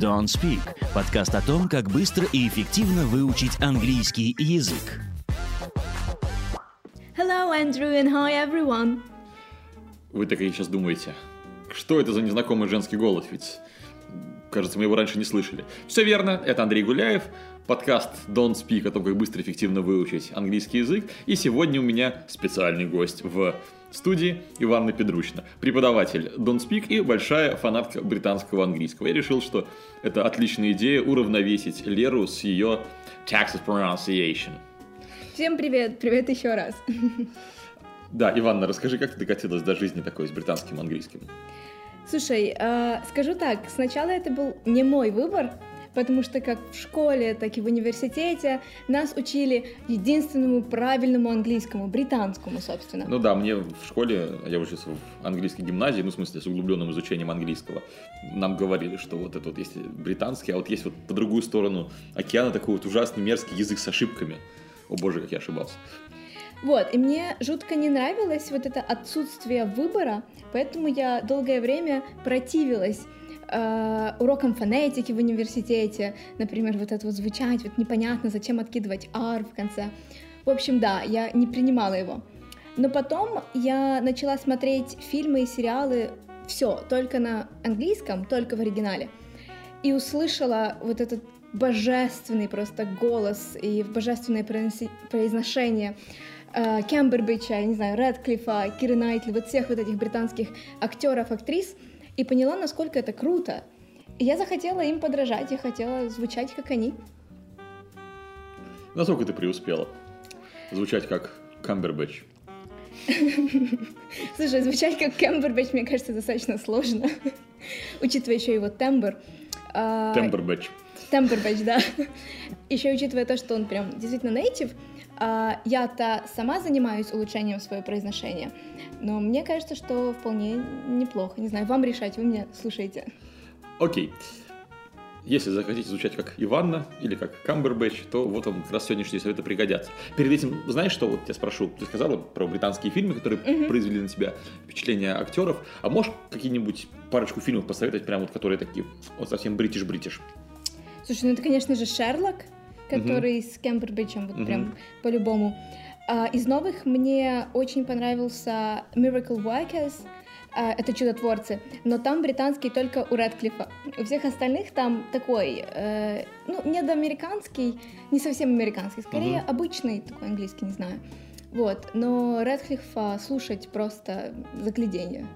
Don't Speak – подкаст о том, как быстро и эффективно выучить английский язык. Hello, Andrew, and hi, everyone. Вы такие сейчас думаете, что это за незнакомый женский голос? Ведь, кажется, мы его раньше не слышали. Все верно, это Андрей Гуляев, подкаст Don't Speak о том, как быстро и эффективно выучить английский язык. И сегодня у меня специальный гость в студии Иванна Педручна, преподаватель Don't Speak и большая фанатка британского английского. Я решил, что это отличная идея уравновесить Леру с ее Texas pronunciation. Всем привет, привет еще раз. Да, Иванна, расскажи, как ты докатилась до жизни такой с британским английским? Слушай, э, скажу так, сначала это был не мой выбор, потому что как в школе, так и в университете нас учили единственному правильному английскому, британскому, собственно. Ну да, мне в школе, я учился в английской гимназии, ну в смысле с углубленным изучением английского, нам говорили, что вот это вот есть британский, а вот есть вот по другую сторону океана такой вот ужасный мерзкий язык с ошибками. О боже, как я ошибался. Вот, и мне жутко не нравилось вот это отсутствие выбора, поэтому я долгое время противилась э, урокам фонетики в университете, например, вот это вот звучать, вот непонятно, зачем откидывать R в конце. В общем, да, я не принимала его. Но потом я начала смотреть фильмы и сериалы, все, только на английском, только в оригинале. И услышала вот этот божественный просто голос и божественное произношение э, Кембербича, я не знаю, Редклифа, Киры Найтли, вот всех вот этих британских актеров, актрис, и поняла, насколько это круто. И я захотела им подражать, я хотела звучать, как они. Насколько ты преуспела? Звучать как Камбербэтч. Слушай, звучать как Кэмбербэтч, мне кажется, достаточно сложно, учитывая еще его тембр. Тембербэтч. Тембербэтч, да. Еще учитывая то, что он прям действительно нейтив, а, я-то сама занимаюсь улучшением своего произношения, но мне кажется, что вполне неплохо. Не знаю, вам решать, вы меня слушаете. Окей. Если захотите звучать как Иванна или как Камбербэтч, то вот вам как раз сегодняшние советы пригодятся. Перед этим, знаешь, что вот я спрошу? Ты сказала про британские фильмы, которые uh-huh. произвели на тебя впечатление актеров. А можешь какие-нибудь парочку фильмов посоветовать, прям вот которые такие, вот совсем бритиш-бритиш? Слушай, ну это, конечно же, Шерлок который mm-hmm. с Кембриджем, вот mm-hmm. прям по-любому. А, из новых мне очень понравился Miracle Workers, а, это чудотворцы, но там британский только у Рэдклиффа. У всех остальных там такой, э, ну, недоамериканский, не совсем американский, скорее mm-hmm. обычный такой английский, не знаю. Вот, но Рэдклиффа слушать просто заглядение.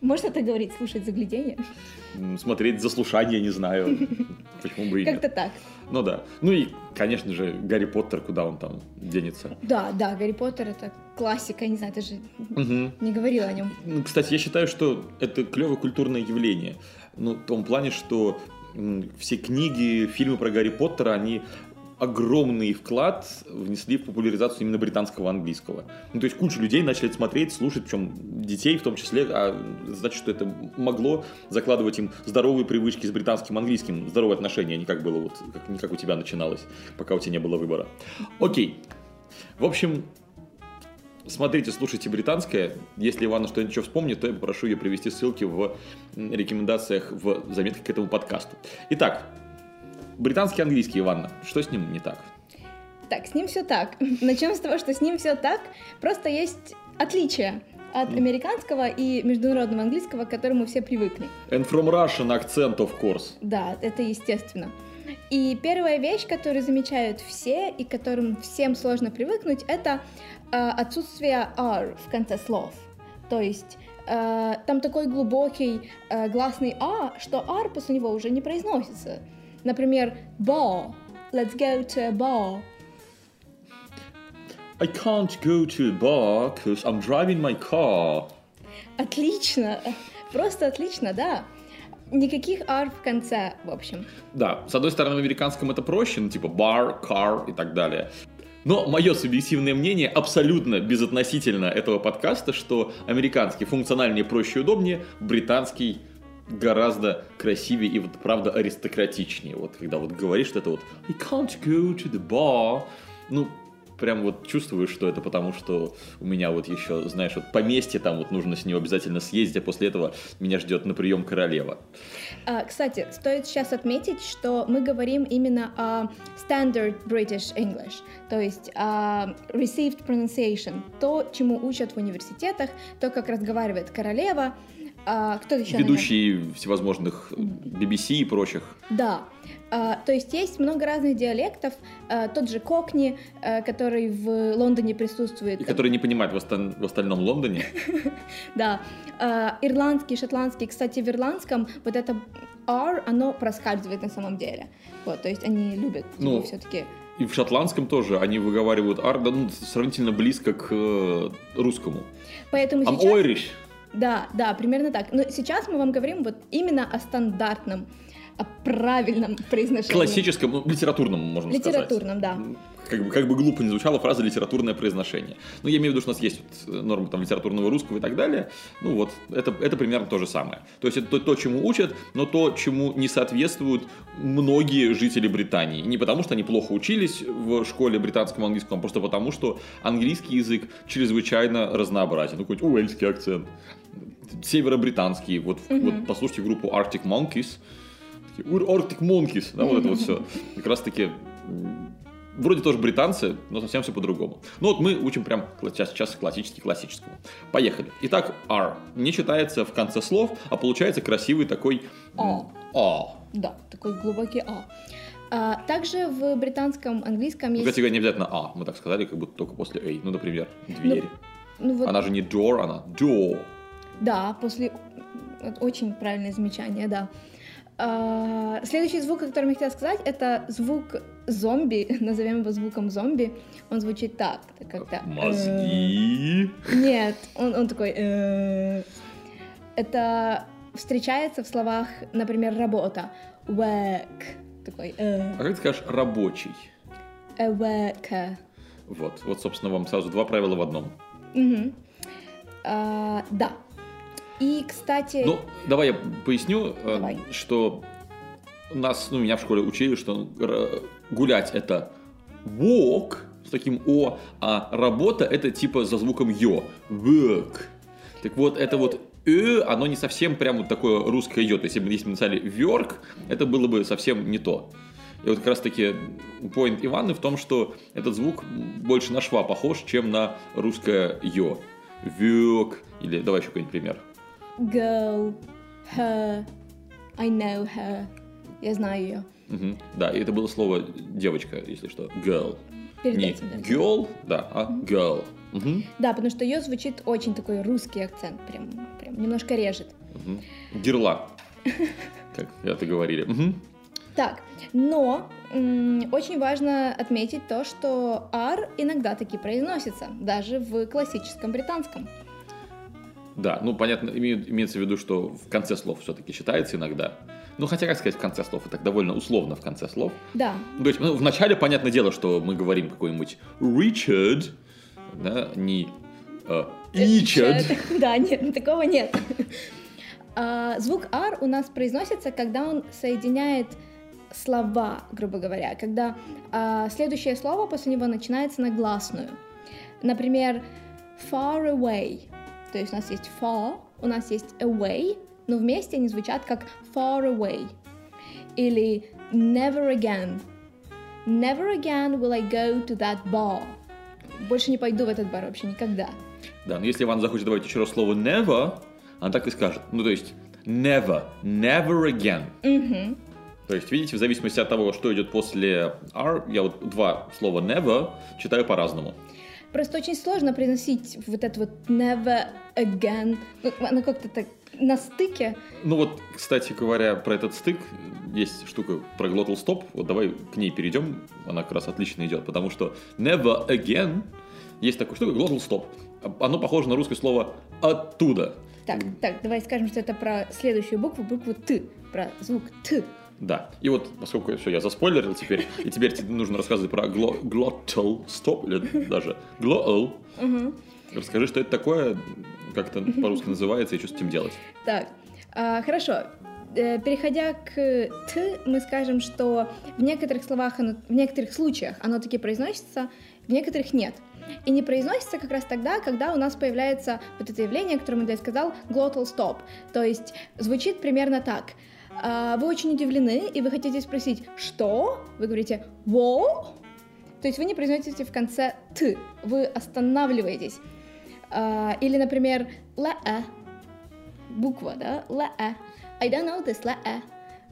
Можно так говорить, слушать заглядение? Смотреть заслушание, не знаю. Почему бы и Как-то так. Ну да. Ну и, конечно же, Гарри Поттер, куда он там денется. Да, да, Гарри Поттер это классика, не знаю, ты же угу. не говорил о нем. Ну, кстати, я считаю, что это клевое культурное явление. Ну, в том плане, что все книги, фильмы про Гарри Поттера, они огромный вклад внесли в популяризацию именно британского английского. Ну, то есть куча людей начали смотреть, слушать, причем детей в том числе, а значит, что это могло закладывать им здоровые привычки с британским английским, здоровые отношения, не как было вот, как, не как у тебя начиналось, пока у тебя не было выбора. Окей. В общем, смотрите, слушайте британское. Если Ивана что-нибудь еще вспомнит, то я попрошу ее привести ссылки в рекомендациях, в заметках к этому подкасту. Итак, Британский английский, Иванна. Что с ним не так? Так, с ним все так. Начнем с того, что с ним все так. Просто есть отличия от американского и международного английского, к которому все привыкли. And from Russian accent, of course. Да, это естественно. И первая вещь, которую замечают все и к которым всем сложно привыкнуть, это э, отсутствие R в конце слов. То есть э, там такой глубокий э, гласный А, что R после него уже не произносится. Например, bar. Let's go to a bar. I can't go to a bar because I'm driving my car. Отлично. Просто отлично, да. Никаких R в конце, в общем. Да, с одной стороны, в американском это проще, ну типа bar, car и так далее. Но мое субъективное мнение абсолютно безотносительно этого подкаста, что американский функциональнее, проще и удобнее, британский гораздо красивее и вот правда аристократичнее. Вот когда вот говоришь что это вот I can't go to the bar, ну прям вот чувствую, что это потому, что у меня вот еще, знаешь, вот поместье там вот нужно с него обязательно съездить, а после этого меня ждет на прием королева. А, кстати, стоит сейчас отметить, что мы говорим именно о standard British English, то есть о received pronunciation, то, чему учат в университетах, то, как разговаривает королева, а, кто еще? Ведущие наверное? всевозможных BBC и прочих. Да. А, то есть есть много разных диалектов. А, тот же Кокни, а, который в Лондоне присутствует. И который не понимает в, оста- в остальном Лондоне. Да. А, ирландский, шотландский. Кстати, в ирландском вот это R, оно проскальзывает на самом деле. Вот, то есть они любят ну, все-таки и в шотландском тоже они выговаривают ар да, ну, сравнительно близко к э, русскому. Поэтому I'm сейчас... Irish. Да, да, примерно так. Но сейчас мы вам говорим вот именно о стандартном, о правильном произношении. Классическом, ну, литературном, можно литературном, сказать. Литературном, да. Как бы, как бы глупо не звучала фраза «литературное произношение». Ну, я имею в виду, что у нас есть вот нормы там, литературного русского и так далее. Ну, вот, это, это примерно то же самое. То есть, это то, то, чему учат, но то, чему не соответствуют многие жители Британии. Не потому, что они плохо учились в школе британском английском, а просто потому, что английский язык чрезвычайно разнообразен. Ну, какой-нибудь уэльский акцент, северобританский. Вот, mm-hmm. вот послушайте группу Arctic Monkeys. Arctic Monkeys, да, вот это вот все. Как раз таки вроде тоже британцы, но совсем все по-другому. Ну вот мы учим прям сейчас, сейчас классический классическому. Поехали. Итак, R не читается в конце слов, а получается красивый такой А. А. Да, такой глубокий А. А, также в британском английском есть... Кстати, не обязательно А, мы так сказали, как будто только после A. Ну, например, дверь. Ну, ну, вот... Она же не door, она door. Да, после... Очень правильное замечание, да. А, следующий звук, о котором я хотела сказать, это звук зомби, назовем его звуком зомби. Он звучит так, как-то... Мозги? Э, нет, он, он такой... Э, это встречается в словах, например, работа. Work. Такой... Э. А как ты скажешь рабочий? A worker. Вот, вот, собственно, вам сразу два правила в одном. Угу. А, да, и, кстати... Ну, давай я поясню, э, давай. что нас, ну, меня в школе учили, что гулять это walk с таким О, а работа это типа за звуком Ё. Work. Так вот, это вот Э, оно не совсем прям вот такое русское Ё. То есть, если бы если написали work, это было бы совсем не то. И вот как раз таки поинт Иваны в том, что этот звук больше на шва похож, чем на русское Ё. Work. Или давай еще какой-нибудь пример girl, her, I know her. Я знаю ее. Угу. Да, и это было слово девочка, если что. Girl. Перед Не этим, да. girl, да, а girl. Угу. Да, потому что ее звучит очень такой русский акцент, прям, прям немножко режет. Угу. Герла, как это говорили. Угу. Так, но очень важно отметить то, что R иногда таки произносится, даже в классическом британском. Да, ну понятно, имеется в виду, что в конце слов все-таки считается иногда. Ну, хотя, как сказать, в конце слов, это так довольно условно в конце слов. Да. То есть, ну, в начале, понятное дело, что мы говорим какой-нибудь Richard, да, не э, Richard. Да, нет, такого нет. А, звук R у нас произносится, когда он соединяет слова, грубо говоря, когда а, следующее слово после него начинается на гласную. Например, far away – то есть у нас есть far, у нас есть away, но вместе они звучат как far away. Или never again. Never again will I go to that bar. Больше не пойду в этот бар вообще никогда. Да, но если Иван захочет добавить еще раз слово never, она так и скажет. Ну, то есть never, never again. Угу. То есть, видите, в зависимости от того, что идет после R, я вот два слова never читаю по-разному. Просто очень сложно произносить вот это вот never again. Ну, оно как-то так на стыке. Ну вот, кстати говоря, про этот стык есть штука про glottal stop. Вот давай к ней перейдем. Она как раз отлично идет, потому что never again есть такая штука glottal stop. Оно похоже на русское слово оттуда. Так, так, давай скажем, что это про следующую букву, букву Т, про звук Т. Да. И вот, поскольку все, я заспойлерил теперь, и теперь тебе нужно рассказывать про glottal stop, или даже glottal. Расскажи, что это такое, как это по-русски называется, и что с этим делать. Так, а, хорошо. Э, переходя к «т», мы скажем, что в некоторых словах, оно, в некоторых случаях оно таки произносится в некоторых нет. И не произносится как раз тогда, когда у нас появляется вот это явление, которое Матвей сказал, glottal stop. То есть звучит примерно так. А, Вы очень удивлены, и вы хотите спросить, что? Вы говорите «во?», то есть вы не произносите в конце «т», вы останавливаетесь. А, Или, например, «лэ», буква, да, «лэ». I don't know this, «лэ».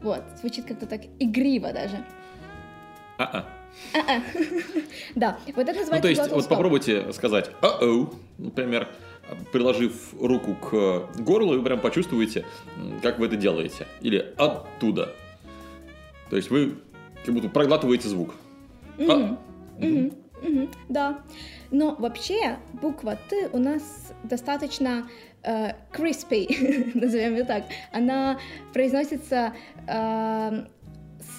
Вот, звучит как-то так игриво даже. А-а. Да, вот это Ну, называется то есть, вот попробуйте сказать «uh-oh», например, приложив руку к горлу, вы прям почувствуете, как вы это делаете. Или «оттуда». То есть вы как будто проглатываете звук. А. Мгм. Мгм. Мгм. Да. Но вообще буква Т у нас достаточно э, crispy, назовем ее так. Она произносится э,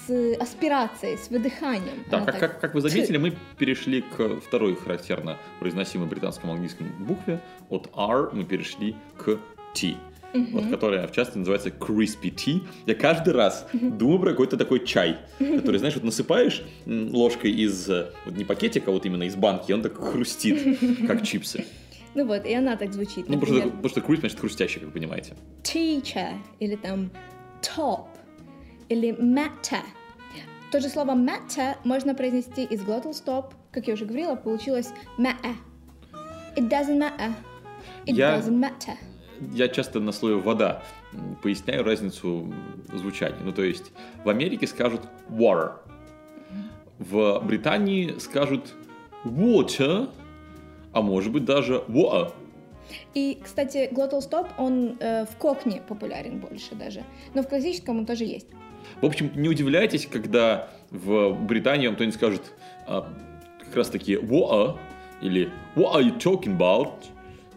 с аспирацией, с выдыханием. Да, как, так как, как вы заметили, мы перешли к второй характерно произносимой британском английском букве. От R мы перешли к T. Вот, которая в частности называется crispy tea. Я каждый раз думаю про какой-то такой чай, который, знаешь, вот насыпаешь ложкой из, э, вот не пакетика, а вот именно из банки, и он так хрустит, как чипсы. Ну вот, и она так звучит. Ну, потому что, потому что crispy значит хрустящий, как вы понимаете. teacher или там top или matter. То же слово matter можно произнести из glottal stop, как я уже говорила, получилось matter. It doesn't matter. It Я- doesn't matter. Я часто на слове «вода» поясняю разницу звучания. Ну, то есть, в Америке скажут water, в Британии скажут water, а может быть даже water. И, кстати, glottal stop, он э, в кокне популярен больше даже. Но в классическом он тоже есть. В общем, не удивляйтесь, когда в Британии вам кто-нибудь скажет а, как раз таки water или what are you talking about?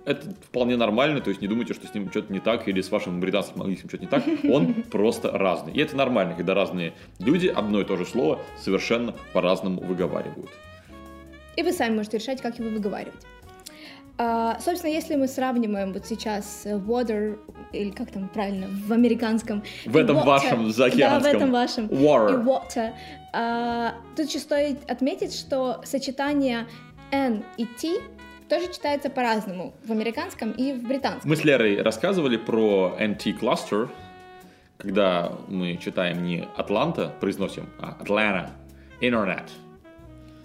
Это вполне нормально, то есть не думайте, что с ним что-то не так или с вашим британским английским что-то не так. Он просто разный. И это нормально, когда разные люди одно и то же слово совершенно по-разному выговаривают. И вы сами можете решать, как его выговаривать. А, собственно, если мы сравниваем вот сейчас э, water, или как там правильно, в американском... В этом water, вашем Да, в заокеанском. этом вашем. Water. И water. А, тут еще стоит отметить, что сочетание N и T тоже читается по-разному в американском и в британском. Мы с Лерой рассказывали про NT Cluster, когда мы читаем не Атланта, произносим, а Atlanta, Internet.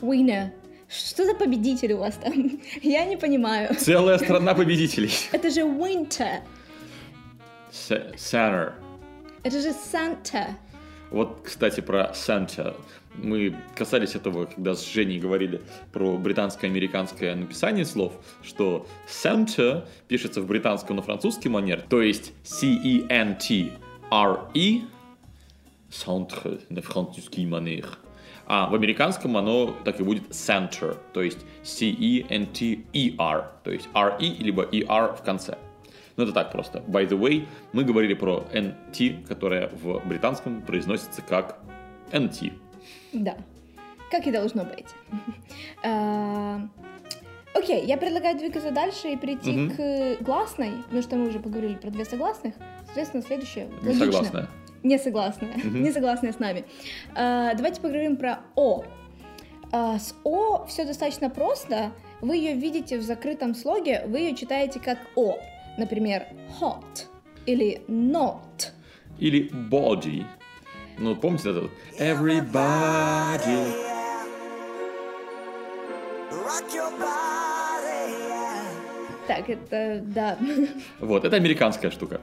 Winner. Что за победитель у вас там? Я не понимаю. Целая страна победителей. Это же winter. Center. Это же Santa. Вот, кстати, про Santa. Мы касались этого, когда с Женей говорили про британско-американское написание слов, что Santa пишется в британском на французский манер, то есть C-E-N-T-R-E, Centre на французский манер. А в американском оно так и будет center, то есть C-E-N-T-E-R, то есть R-E либо E-R в конце. Ну это так просто. By the way, мы говорили про NT, которая в британском произносится как NT. Да. Как и должно быть. А, Окей, я предлагаю двигаться дальше и перейти Мгм. к гласной, потому что мы уже поговорили про две согласных. Соответственно, следующее. Не согласна. Не согласная с нами. А, Давайте поговорим про О. А, С О все достаточно просто. Вы ее видите в закрытом слоге, вы ее читаете как О. Например, hot или not. Или body. Ну, помните это? вот? Everybody. Rock your body, yeah. Так, это да. Вот, это американская штука.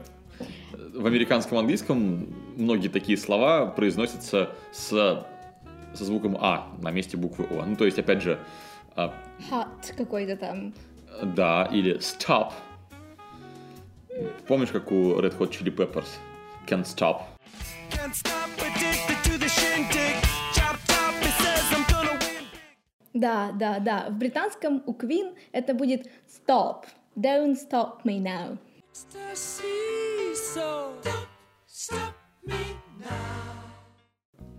В американском английском многие такие слова произносятся с, со звуком А на месте буквы О. Ну, то есть, опять же, а, Hot какой-то там. да, или stop. Помнишь, как у Red Hot Chili Peppers? Can't stop. Can't stop. Да, да, да. В британском у Queen это будет stop. Don't stop me now. Stop me now.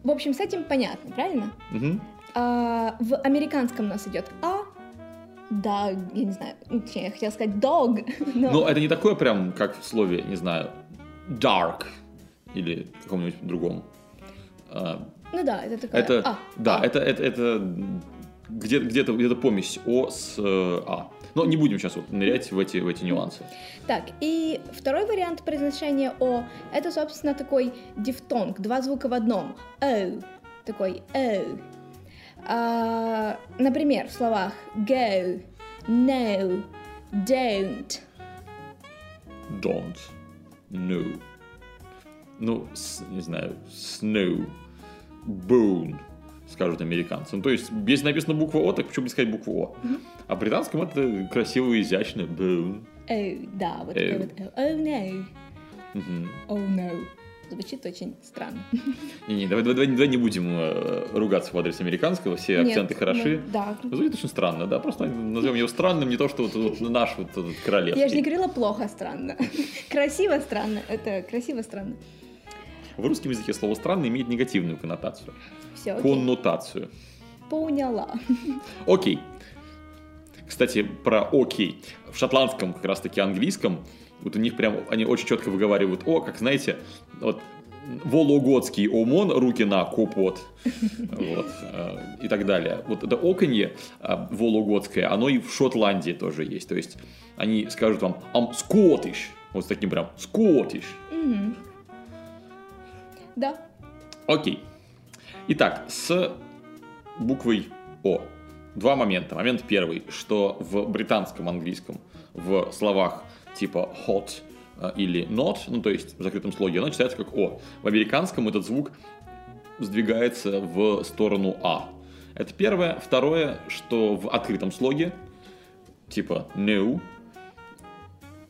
В общем, с этим понятно, правильно? Мгм. А, в американском у нас идет А, dog, я не знаю, ну, точнее, я хотела сказать dog, но Но это не такое прям, как в слове, не знаю, dark или каком-нибудь другом. А, ну да, это такое Это, А. да, а. это, это, это где- где-то где помесь О с э, А. Но не будем сейчас вот нырять в эти, в эти нюансы. Так, и второй вариант произношения О, это, собственно, такой дифтонг, два звука в одном. О, такой О. А, например, в словах go, no, don't. Don't. No. Ну, с- не знаю, snow. Bone, скажут американцы. Ну, то есть, если написано буква О, так почему бы не сказать букву О? А в британском это красиво и изящно. О, да, вот О. вот. Oh no, oh no. Звучит очень странно. Не-не, давай, давай, давай не будем э, ругаться в адрес американского, все Нет, акценты хороши. ну, да. Звучит очень странно, да, просто назовем его странным, не то, что вот, вот наш вот этот королевский. Я же не говорила плохо странно. Красиво странно. Это красиво странно. В русском языке слово «странно» имеет негативную коннотацию, Все, окей. коннотацию. Поняла. Окей. Кстати, про окей. В шотландском, как раз таки английском, вот у них прям, они очень четко выговаривают о, как знаете, вот Вологодский ОМОН, руки на копот, вот, э, и так далее. Вот это оконье э, вологодское, оно и в Шотландии тоже есть. То есть они скажут вам «I'm Scottish», вот с таким прям «Scottish». Мгм. Да. Окей. Итак, с буквой О. Два момента. Момент первый, что в британском английском в словах типа hot э, или not, ну то есть в закрытом слоге, оно читается как О. В американском этот звук сдвигается в сторону А. Это первое. Второе, что в открытом слоге типа no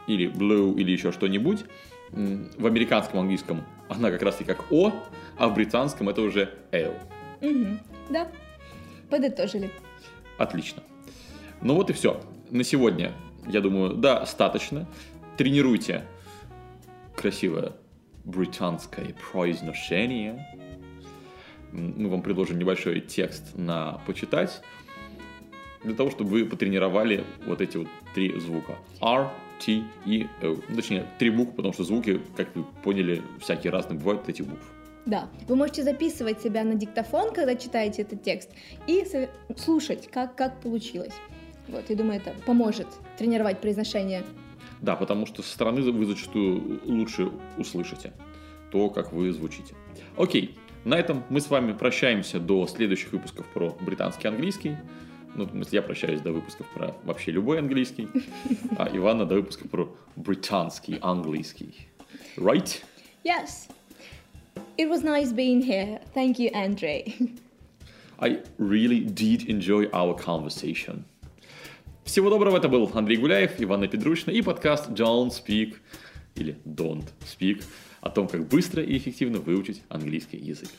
или blue или еще что-нибудь, в американском английском она как раз и как О, а в британском это уже L. Мгм. Да. Подытожили. Отлично. Ну вот и все. На сегодня, я думаю, достаточно. Тренируйте красивое британское произношение. Мы вам предложим небольшой текст на почитать, для того, чтобы вы потренировали вот эти вот три звука. R, T и O. Ну, Точнее, три буквы, потому что звуки, как вы поняли, всякие разные бывают этих букв. Да. Вы можете записывать себя на диктофон, когда читаете этот текст, и слушать, как, как получилось. Вот, я думаю, это поможет тренировать произношение. Да, потому что со стороны вы зачастую лучше услышите то, как вы звучите. Окей, на этом мы с вами прощаемся до следующих выпусков про британский английский. Ну, в смысле, я прощаюсь до выпусков про вообще любой английский, а Ивана до выпуска про британский английский. Right? Yes. It was nice being here. Thank you, Andre. I really did enjoy our conversation. Всего доброго, это был Андрей Гуляев, Ивана Педручна и подкаст Don't Speak или Don't Speak о том, как быстро и эффективно выучить английский язык.